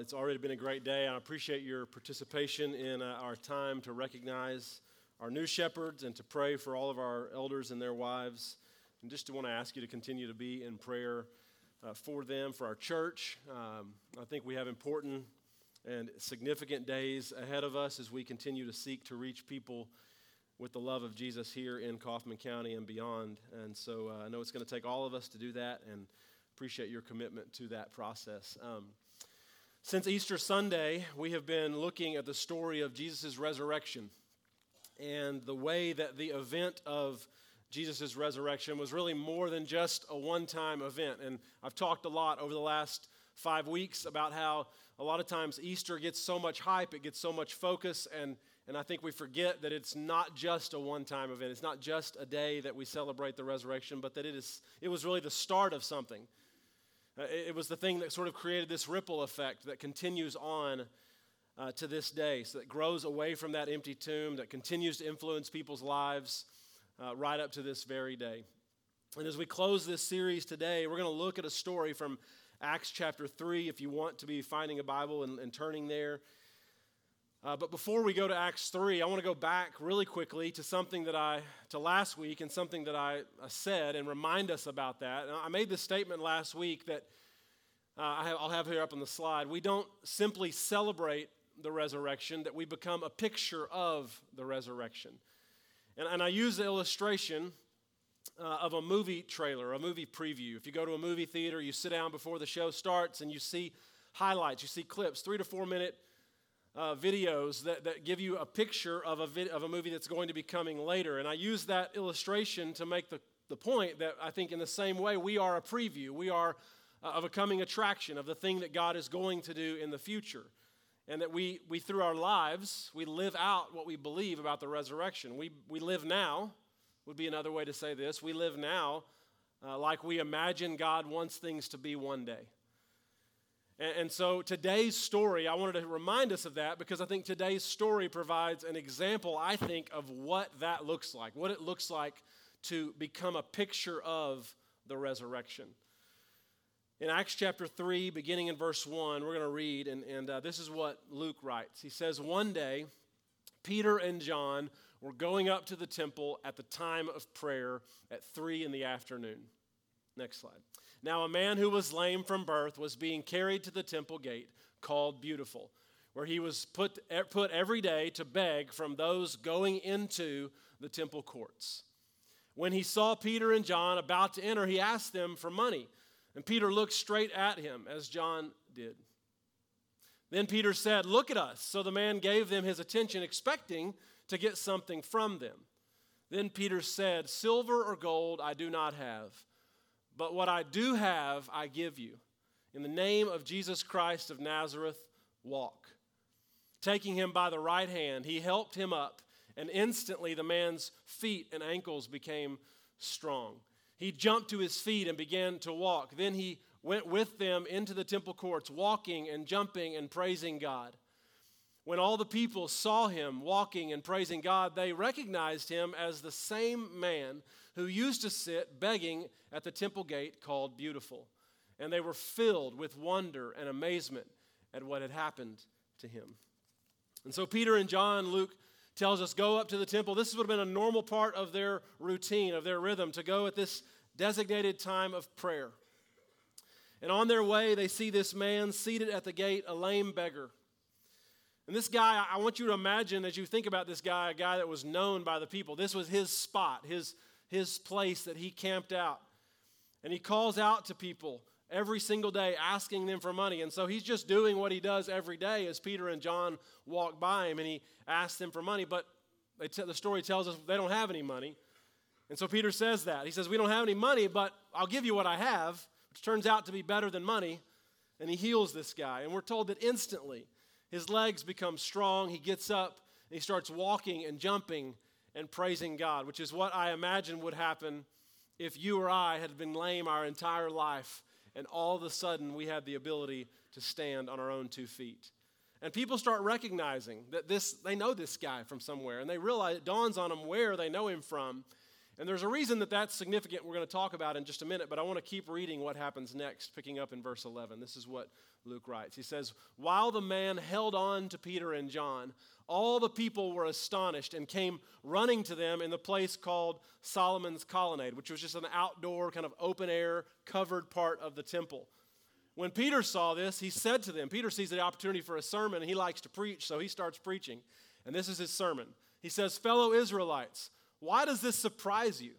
it's already been a great day. I appreciate your participation in uh, our time to recognize our new shepherds and to pray for all of our elders and their wives. And just to want to ask you to continue to be in prayer uh, for them, for our church. Um, I think we have important and significant days ahead of us as we continue to seek to reach people with the love of Jesus here in Kaufman County and beyond. And so uh, I know it's going to take all of us to do that and appreciate your commitment to that process. Um, since Easter Sunday, we have been looking at the story of Jesus' resurrection and the way that the event of Jesus' resurrection was really more than just a one time event. And I've talked a lot over the last five weeks about how a lot of times Easter gets so much hype, it gets so much focus, and, and I think we forget that it's not just a one time event. It's not just a day that we celebrate the resurrection, but that it, is, it was really the start of something. Uh, it was the thing that sort of created this ripple effect that continues on uh, to this day, so that grows away from that empty tomb, that continues to influence people's lives uh, right up to this very day. And as we close this series today, we're going to look at a story from Acts chapter 3, if you want to be finding a Bible and, and turning there. Uh, but before we go to Acts 3, I want to go back really quickly to something that I, to last week and something that I said and remind us about that. And I made this statement last week that uh, I have, I'll have here up on the slide. We don't simply celebrate the resurrection, that we become a picture of the resurrection. And, and I use the illustration uh, of a movie trailer, a movie preview. If you go to a movie theater, you sit down before the show starts and you see highlights, you see clips, three to four minute uh, videos that, that give you a picture of a, vid- of a movie that's going to be coming later. And I use that illustration to make the, the point that I think, in the same way, we are a preview. We are uh, of a coming attraction of the thing that God is going to do in the future. And that we, we, through our lives, we live out what we believe about the resurrection. We, we live now, would be another way to say this. We live now uh, like we imagine God wants things to be one day. And, and so today's story, I wanted to remind us of that because I think today's story provides an example, I think, of what that looks like, what it looks like to become a picture of the resurrection. In Acts chapter 3, beginning in verse 1, we're going to read, and, and uh, this is what Luke writes. He says, One day, Peter and John were going up to the temple at the time of prayer at 3 in the afternoon. Next slide. Now, a man who was lame from birth was being carried to the temple gate called Beautiful, where he was put, put every day to beg from those going into the temple courts. When he saw Peter and John about to enter, he asked them for money. And Peter looked straight at him, as John did. Then Peter said, Look at us. So the man gave them his attention, expecting to get something from them. Then Peter said, Silver or gold I do not have but what I do have, I give you. In the name of Jesus Christ of Nazareth, walk. Taking him by the right hand, he helped him up, and instantly the man's feet and ankles became strong. He jumped to his feet and began to walk. Then he went with them into the temple courts, walking and jumping and praising God. When all the people saw him walking and praising God, they recognized him as the same man who used to sit begging at the temple gate called Beautiful. And they were filled with wonder and amazement at what had happened to him. And so Peter and John, Luke tells us, go up to the temple. This would have been a normal part of their routine, of their rhythm, to go at this designated time of prayer. And on their way, they see this man seated at the gate, a lame beggar. And this guy, I want you to imagine as you think about this guy, a guy that was known by the people. This was his spot, his, his place that he camped out. And he calls out to people every single day asking them for money. And so he's just doing what he does every day as Peter and John walk by him and he asks them for money. But t- the story tells us they don't have any money. And so Peter says that. He says, We don't have any money, but I'll give you what I have, which turns out to be better than money. And he heals this guy. And we're told that instantly his legs become strong. He gets up and he starts walking and jumping and praising God, which is what I imagine would happen if you or I had been lame our entire life and all of a sudden we had the ability to stand on our own two feet. And people start recognizing that this, they know this guy from somewhere, and they realize it dawns on them where they know him from. And there's a reason that that's significant we're going to talk about in just a minute, but I want to keep reading what happens next, picking up in verse 11. This is what Luke writes. He says, While the man held on to Peter and John, all the people were astonished and came running to them in the place called Solomon's Colonnade, which was just an outdoor, kind of open air, covered part of the temple. When Peter saw this, he said to them, Peter sees the opportunity for a sermon and he likes to preach, so he starts preaching. And this is his sermon. He says, Fellow Israelites, why does this surprise you?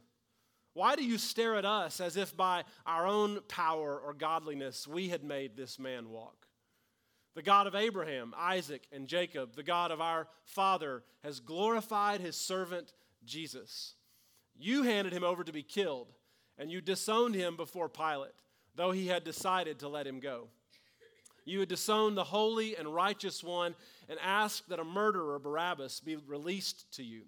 Why do you stare at us as if by our own power or godliness we had made this man walk? The God of Abraham, Isaac, and Jacob, the God of our father, has glorified his servant Jesus. You handed him over to be killed, and you disowned him before Pilate, though he had decided to let him go. You had disowned the holy and righteous one and asked that a murderer, Barabbas, be released to you.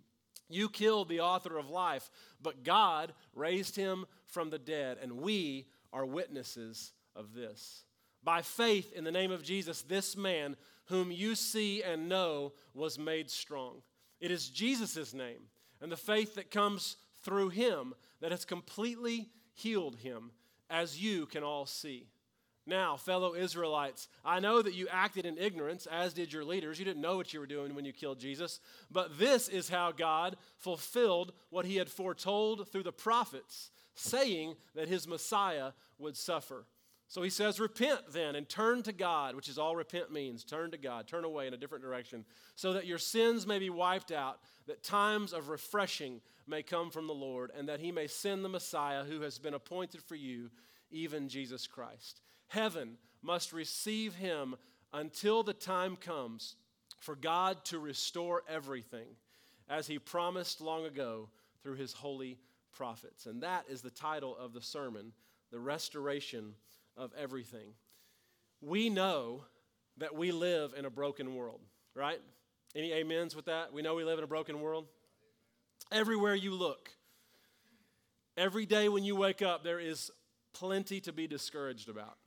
You killed the author of life, but God raised him from the dead, and we are witnesses of this. By faith in the name of Jesus, this man, whom you see and know, was made strong. It is Jesus' name and the faith that comes through him that has completely healed him, as you can all see. Now, fellow Israelites, I know that you acted in ignorance, as did your leaders. You didn't know what you were doing when you killed Jesus. But this is how God fulfilled what he had foretold through the prophets, saying that his Messiah would suffer. So he says, Repent then and turn to God, which is all repent means turn to God, turn away in a different direction, so that your sins may be wiped out, that times of refreshing may come from the Lord, and that he may send the Messiah who has been appointed for you, even Jesus Christ. Heaven must receive him until the time comes for God to restore everything, as he promised long ago through his holy prophets. And that is the title of the sermon The Restoration of Everything. We know that we live in a broken world, right? Any amens with that? We know we live in a broken world. Everywhere you look, every day when you wake up, there is plenty to be discouraged about.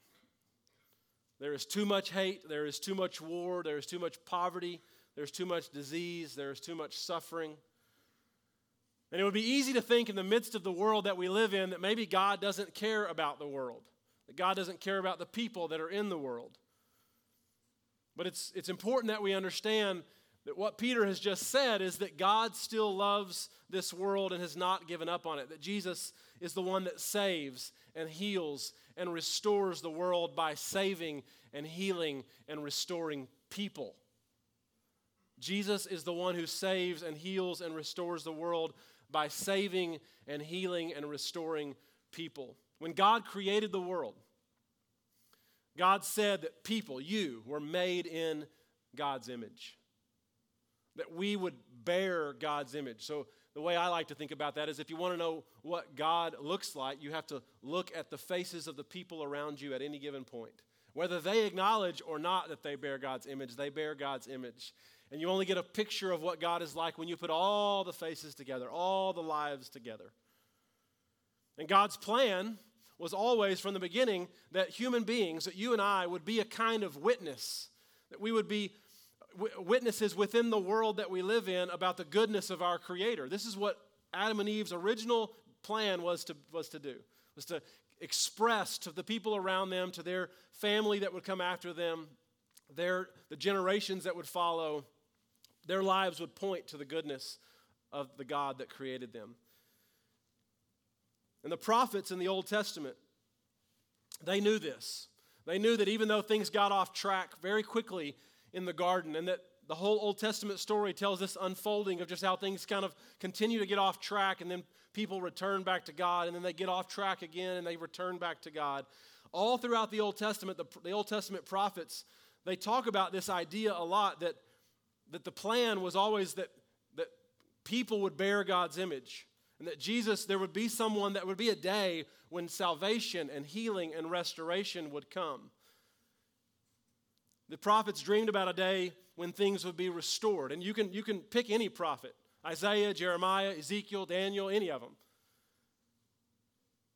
There is too much hate, there is too much war, there is too much poverty, there's too much disease, there is too much suffering. And it would be easy to think in the midst of the world that we live in that maybe God doesn't care about the world, that God doesn't care about the people that are in the world. But it's, it's important that we understand that what Peter has just said is that God still loves this world and has not given up on it, that Jesus is the one that saves and heals and restores the world by saving and healing and restoring people. Jesus is the one who saves and heals and restores the world by saving and healing and restoring people. When God created the world, God said that people, you, were made in God's image, that we would bear God's image. So the way I like to think about that is if you want to know what God looks like, you have to look at the faces of the people around you at any given point. Whether they acknowledge or not that they bear God's image, they bear God's image. And you only get a picture of what God is like when you put all the faces together, all the lives together. And God's plan was always from the beginning that human beings, that you and I, would be a kind of witness, that we would be witnesses within the world that we live in about the goodness of our Creator. This is what Adam and Eve's original plan was to, was to do, was to express to the people around them, to their family that would come after them, their, the generations that would follow, their lives would point to the goodness of the God that created them. And the prophets in the Old Testament, they knew this. They knew that even though things got off track very quickly, in the garden, and that the whole Old Testament story tells this unfolding of just how things kind of continue to get off track, and then people return back to God, and then they get off track again, and they return back to God. All throughout the Old Testament, the, the Old Testament prophets, they talk about this idea a lot that, that the plan was always that, that people would bear God's image. And that Jesus, there would be someone that would be a day when salvation and healing and restoration would come. The prophets dreamed about a day when things would be restored. And you can, you can pick any prophet Isaiah, Jeremiah, Ezekiel, Daniel, any of them.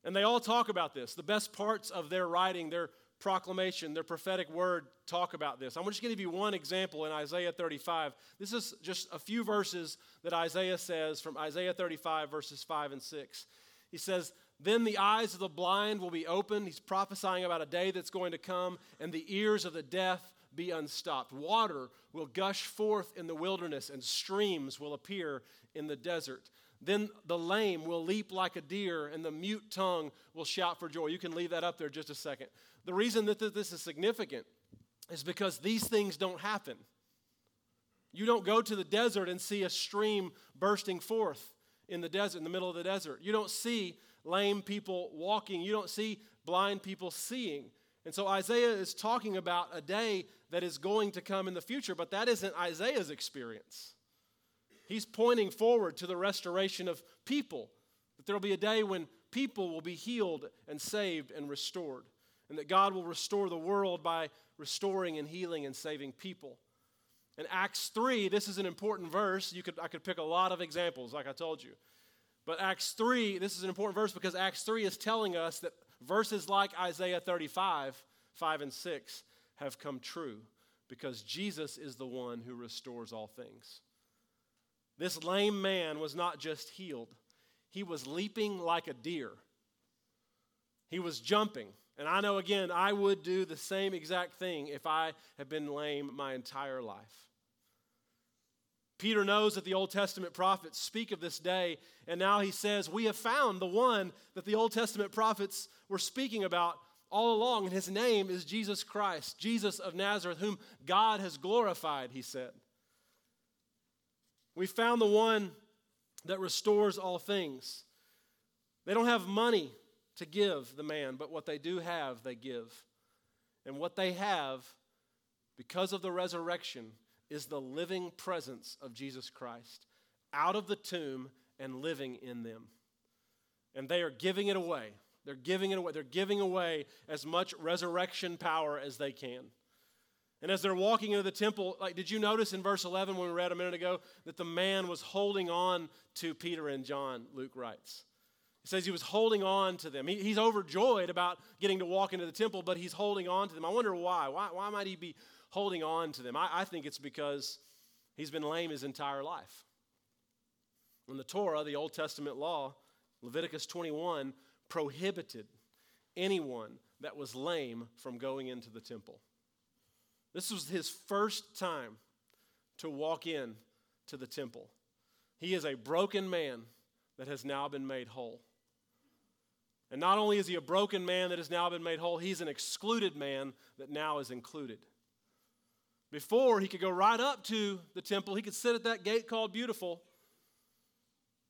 And they all talk about this. The best parts of their writing, their proclamation, their prophetic word talk about this. I'm just going to give you one example in Isaiah 35. This is just a few verses that Isaiah says from Isaiah 35, verses 5 and 6. He says, Then the eyes of the blind will be opened. He's prophesying about a day that's going to come, and the ears of the deaf be unstopped. Water will gush forth in the wilderness, and streams will appear in the desert. Then the lame will leap like a deer, and the mute tongue will shout for joy. You can leave that up there just a second. The reason that this is significant is because these things don't happen. You don't go to the desert and see a stream bursting forth in the desert, in the middle of the desert. You don't see lame people walking. You don't see blind people seeing. And so Isaiah is talking about a day that is going to come in the future, but that isn't Isaiah's experience. He's pointing forward to the restoration of people, that there will be a day when people will be healed and saved and restored, and that God will restore the world by restoring and healing and saving people. In Acts 3, this is an important verse. You could, I could pick a lot of examples, like I told you. But Acts 3, this is an important verse because Acts 3 is telling us that verses like Isaiah 35, 5 and 6 have come true because Jesus is the one who restores all things. This lame man was not just healed, he was leaping like a deer. He was jumping. And I know, again, I would do the same exact thing if I had been lame my entire life. Peter knows that the Old Testament prophets speak of this day, and now he says, We have found the one that the Old Testament prophets were speaking about all along, and his name is Jesus Christ, Jesus of Nazareth, whom God has glorified, he said. We found the one that restores all things. They don't have money to give the man, but what they do have, they give. And what they have, because of the resurrection, is the living presence of Jesus Christ out of the tomb and living in them. And they are giving it away. They're giving it away. They're giving away as much resurrection power as they can. And as they're walking into the temple, like, did you notice in verse 11 when we read a minute ago that the man was holding on to Peter and John, Luke writes. He says he was holding on to them. He, he's overjoyed about getting to walk into the temple, but he's holding on to them. I wonder why. Why, why might he be holding on to them? I, I think it's because he's been lame his entire life. In the Torah, the Old Testament law, Leviticus 21, prohibited anyone that was lame from going into the temple. This was his first time to walk in to the temple. He is a broken man that has now been made whole. And not only is he a broken man that has now been made whole, he's an excluded man that now is included. Before, he could go right up to the temple, he could sit at that gate called Beautiful,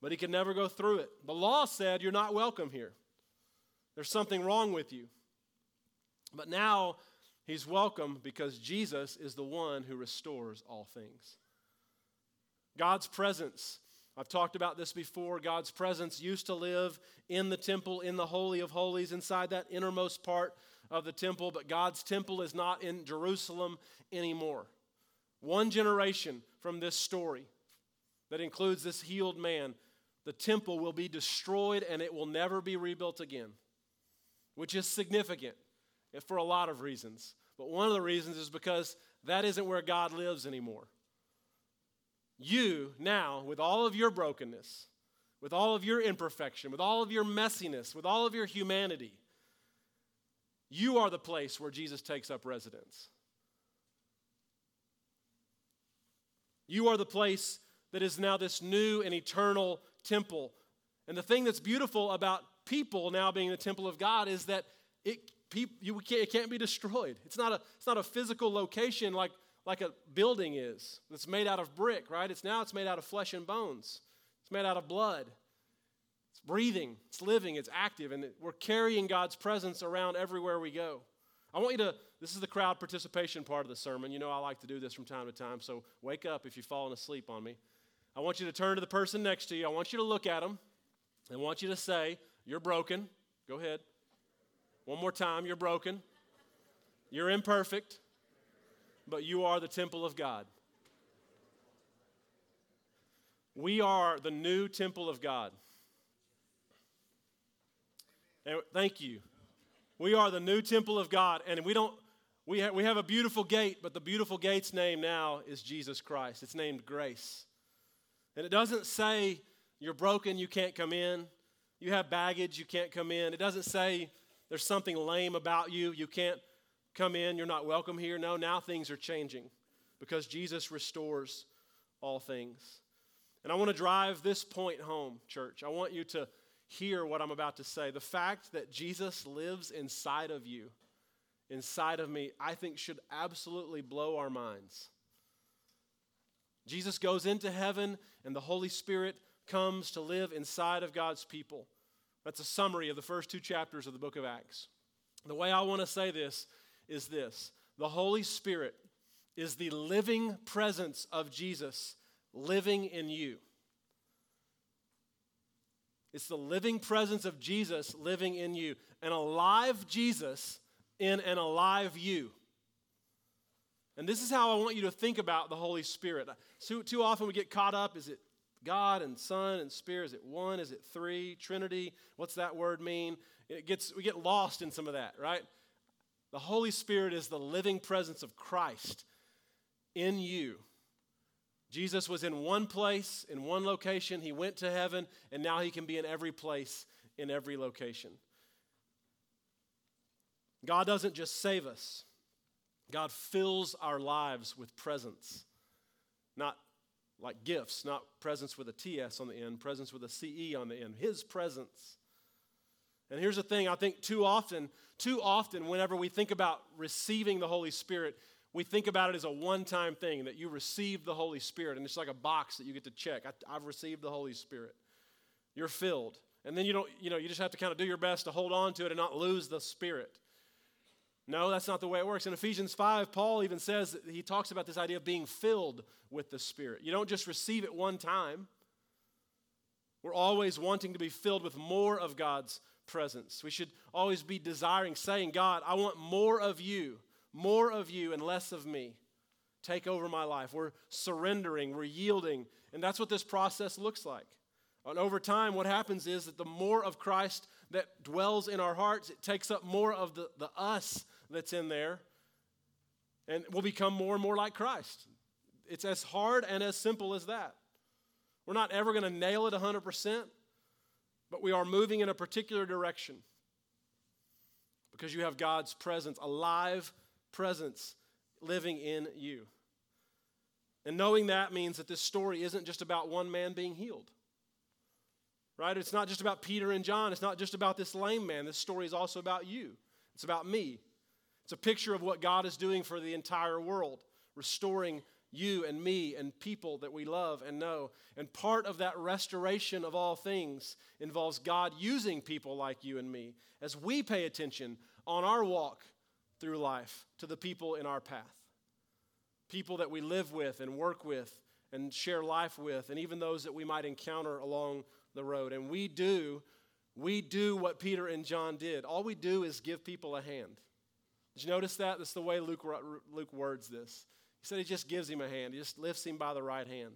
but he could never go through it. The law said, You're not welcome here. There's something wrong with you. But now He's welcome because Jesus is the one who restores all things. God's presence, I've talked about this before. God's presence used to live in the temple, in the Holy of Holies, inside that innermost part of the temple, but God's temple is not in Jerusalem anymore. One generation from this story that includes this healed man, the temple will be destroyed and it will never be rebuilt again, which is significant for a lot of reasons. But one of the reasons is because that isn't where God lives anymore. You, now, with all of your brokenness, with all of your imperfection, with all of your messiness, with all of your humanity, you are the place where Jesus takes up residence. You are the place that is now this new and eternal temple. And the thing that's beautiful about people now being the temple of God is that it it can't be destroyed. It's not, a, it's not a physical location like, like a building is that's made out of brick, right? It's now it's made out of flesh and bones. It's made out of blood. It's breathing, it's living, it's active, and we're carrying God's presence around everywhere we go. I want you to, this is the crowd participation part of the sermon. You know, I like to do this from time to time, so wake up if you've fallen asleep on me. I want you to turn to the person next to you. I want you to look at them. I want you to say, You're broken. Go ahead. One more time, you're broken. You're imperfect, but you are the temple of God. We are the new temple of God. And thank you. We are the new temple of God, and we don't. We, ha- we have a beautiful gate, but the beautiful gate's name now is Jesus Christ. It's named grace. And it doesn't say you're broken, you can't come in. You have baggage, you can't come in. It doesn't say there's something lame about you, you can't come in, you're not welcome here. No, now things are changing because Jesus restores all things. And I want to drive this point home, church. I want you to hear what I'm about to say. The fact that Jesus lives inside of you, inside of me, I think should absolutely blow our minds. Jesus goes into heaven, and the Holy Spirit comes to live inside of God's people. That's a summary of the first two chapters of the book of Acts. The way I want to say this is this the Holy Spirit is the living presence of Jesus living in you. It's the living presence of Jesus living in you, an alive Jesus in an alive you. And this is how I want you to think about the Holy Spirit. So, too often we get caught up is it God and Son and Spirit? Is it one? Is it three? Trinity? What's that word mean? It gets, we get lost in some of that, right? The Holy Spirit is the living presence of Christ in you. Jesus was in one place, in one location. He went to heaven, and now he can be in every place, in every location. God doesn't just save us, God fills our lives with presence. Not like gifts, not presence with a TS on the end, presence with a CE on the end. His presence. And here's the thing I think too often, too often, whenever we think about receiving the Holy Spirit, we think about it as a one time thing that you receive the Holy Spirit, and it's like a box that you get to check. I, have received the Holy Spirit. You're filled. And then you don't, you know, you just have to kind of do your best to hold on to it and not lose the Spirit. No, that's not the way it works. In Ephesians 5, Paul even says, he talks about this idea of being filled with the Spirit. You don't just receive it one time. We're always wanting to be filled with more of God's presence. We should always be desiring, saying, God, I want more of you, more of you and less of me. Take over my life. We're surrendering, we're yielding. And that's what this process looks like. And over time, what happens is that the more of Christ that dwells in our hearts, it takes up more of the, the us that's in there, and we'll become more and more like Christ. It's as hard and as simple as that. We're not ever going to nail it 100%, but we are moving in a particular direction because you have God's presence, a live presence living in you. And knowing that means that this story isn't just about one man being healed. Right? It's not just about Peter and John. It's not just about this lame man. This story is also about you. It's about me. It's a picture of what God is doing for the entire world, restoring you and me and people that we love and know. And part of that restoration of all things involves God using people like you and me as we pay attention on our walk through life to the people in our path. People that we live with and work with and share life with, and even those that we might encounter along the road. And we do, we do what Peter and John did. All we do is give people a hand. Did you notice that? That's the way Luke, Luke words this. He said he just gives him a hand, he just lifts him by the right hand.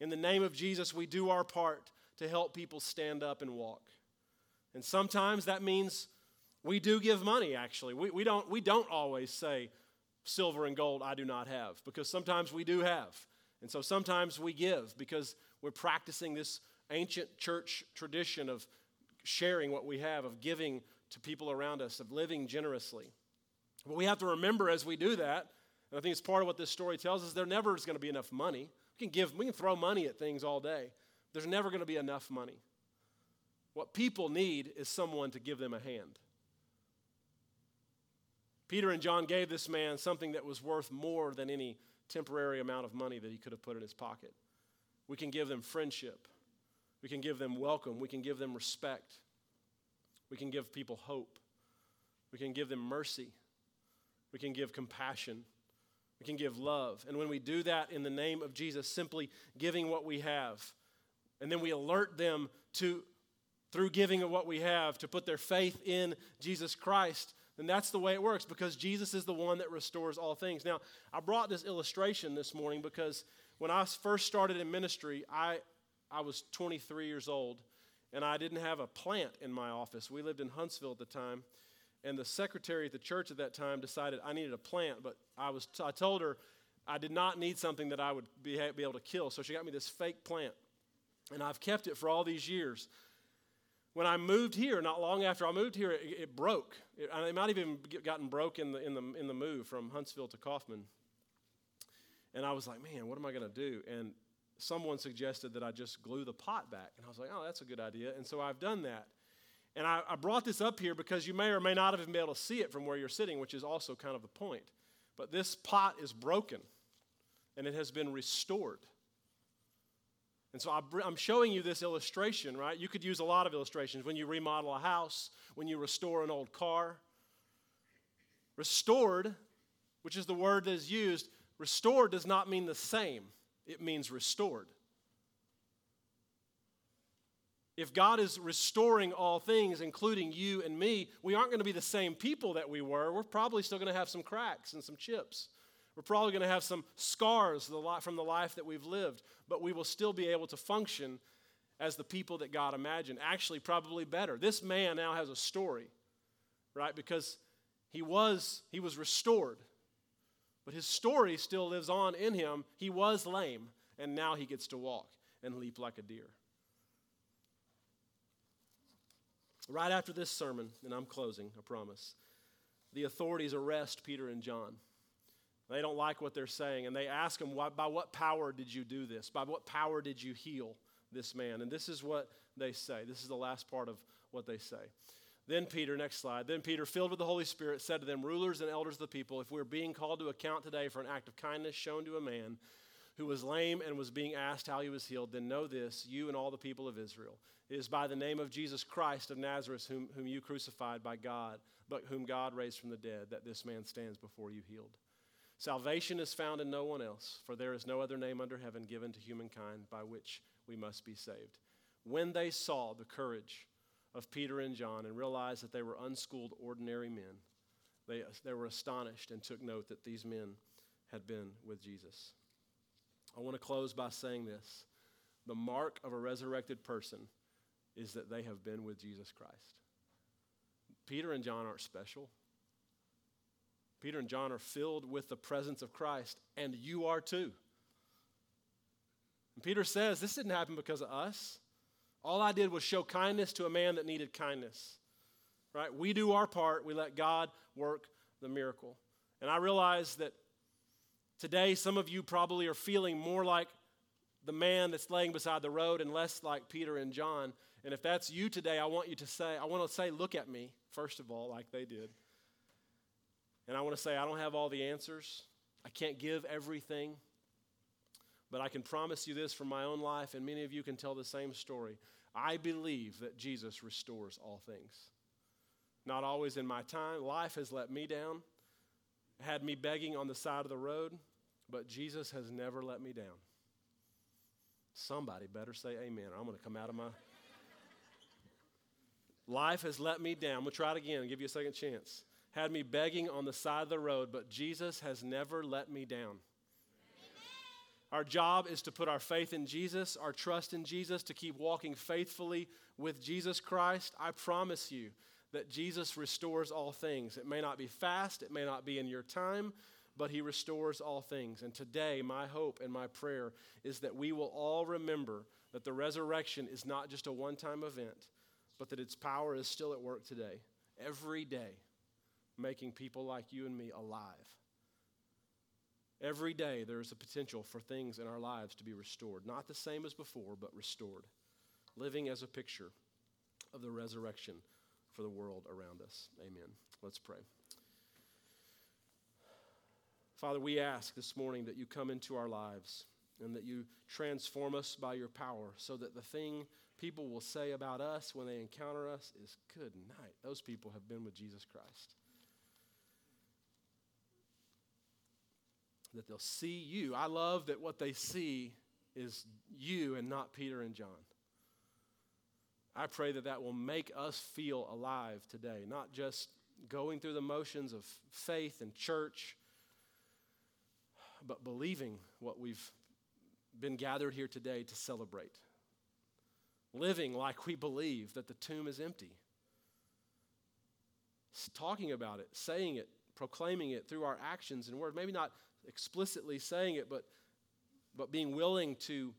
In the name of Jesus, we do our part to help people stand up and walk. And sometimes that means we do give money, actually. We, we, don't, we don't always say, silver and gold I do not have, because sometimes we do have. And so sometimes we give because we're practicing this ancient church tradition of sharing what we have, of giving to people around us, of living generously. But we have to remember as we do that, and I think it's part of what this story tells us, there never is going to be enough money. We can give, we can throw money at things all day. There's never going to be enough money. What people need is someone to give them a hand. Peter and John gave this man something that was worth more than any temporary amount of money that he could have put in his pocket. We can give them friendship. We can give them welcome. We can give them respect. We can give people hope. We can give them mercy. We can give compassion. We can give love. And when we do that in the name of Jesus, simply giving what we have, and then we alert them to, through giving of what we have, to put their faith in Jesus Christ, then that's the way it works because Jesus is the one that restores all things. Now, I brought this illustration this morning because when I first started in ministry, I, I was 23 years old and I didn't have a plant in my office. We lived in Huntsville at the time. and the secretary at the church at that time decided I needed a plant, but I, was t- I told her I did not need something that I would be, be able to kill. So she got me this fake plant. And I've kept it for all these years. When I moved here, not long after I moved here, it, it broke. It, it, might have even gotten broke in the, in, the, in the move from Huntsville to Kaufman. And I was like, man, what am I going to do? And someone suggested that I just glue the pot back. And I was like, oh, that's a good idea. And so I've done that. And I, I brought this up here because you may or may not have been able to see it from where you're sitting, which is also kind of the point. But this pot is broken and it has been restored. And so I'm showing you this illustration, right? You could use a lot of illustrations when you remodel a house, when you restore an old car. Restored, which is the word that is used, restored does not mean the same, it means restored. If God is restoring all things, including you and me, we aren't going to be the same people that we were. We're probably still going to have some cracks and some chips. We're probably going to have some scars from the life that we've lived, but we will still be able to function as the people that God imagined. Actually, probably better. This man now has a story, right? Because he was he was restored, but his story still lives on in him. He was lame, and now he gets to walk and leap like a deer. Right after this sermon, and I'm closing, I promise, the authorities arrest Peter and John. They don't like what they're saying, and they ask him, By what power did you do this? By what power did you heal this man? And this is what they say. This is the last part of what they say. Then Peter, next slide. Then Peter, filled with the Holy Spirit, said to them, Rulers and elders of the people, if we're being called to account today for an act of kindness shown to a man who was lame and was being asked how he was healed, then know this, you and all the people of Israel. It is by the name of Jesus Christ of Nazareth, whom, whom you crucified by God, but whom God raised from the dead, that this man stands before you healed. Salvation is found in no one else, for there is no other name under heaven given to humankind by which we must be saved. When they saw the courage of Peter and John and realized that they were unschooled, ordinary men, they, they were astonished and took note that these men had been with Jesus. I want to close by saying this the mark of a resurrected person is that they have been with Jesus Christ. Peter and John aren't special. Peter and John are filled with the presence of Christ, and you are too. And Peter says, This didn't happen because of us. All I did was show kindness to a man that needed kindness. Right? We do our part, we let God work the miracle. And I realize that today some of you probably are feeling more like the man that's laying beside the road and less like Peter and John. And if that's you today, I want you to say, I want to say, look at me, first of all, like they did. And I want to say, I don't have all the answers. I can't give everything. But I can promise you this from my own life, and many of you can tell the same story. I believe that Jesus restores all things. Not always in my time. Life has let me down, had me begging on the side of the road, but Jesus has never let me down. Somebody better say amen, or I'm going to come out of my. Life has let me down. We'll try it again give you a second chance had me begging on the side of the road, but Jesus has never let me down. Our job is to put our faith in Jesus, our trust in Jesus, to keep walking faithfully with Jesus Christ. I promise you that Jesus restores all things. It may not be fast, it may not be in your time, but He restores all things. And today, my hope and my prayer is that we will all remember that the resurrection is not just a one time event, but that its power is still at work today, every day making people like you and me alive. Every day there is a potential for things in our lives to be restored. Not the same as before, but restored. Living as a picture of the resurrection for the world around us. Amen. Let's pray. Father, we ask this morning that you come into our lives and that you transform us by your power so that the thing people will say about us when they encounter us is good night. Those people have been with Jesus Christ. That they'll see you. I love that what they see is you and not Peter and John. I pray that that will make us feel alive today, not just going through the motions of faith and church, but believing what we've been gathered here today to celebrate. Living like we believe that the tomb is empty. talking about it, saying it, proclaiming it through our actions and words. Maybe not explicitly saying it, but, but being willing to,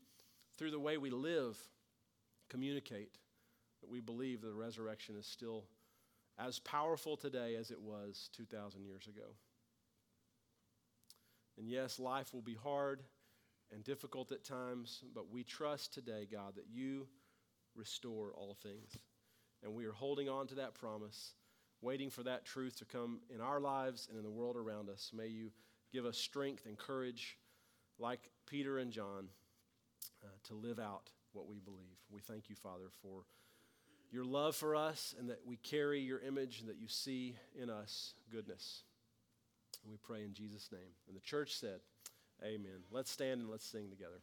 through the way we live, communicate that we believe the resurrection is still as powerful today as it was 2,000 years ago. And yes, life will be hard and difficult at times, but we trust today, God, that you restore all things. And we are holding on to that promise, waiting for that truth to come in our lives and in the world around us. May you give us strength and courage, like Peter and John, uh, to live out what we believe. We thank you, Father, for your love for us and that we carry your image and that you see in us goodness. And we pray in Jesus' name. And the church said, Amen. Let's stand and let's sing together.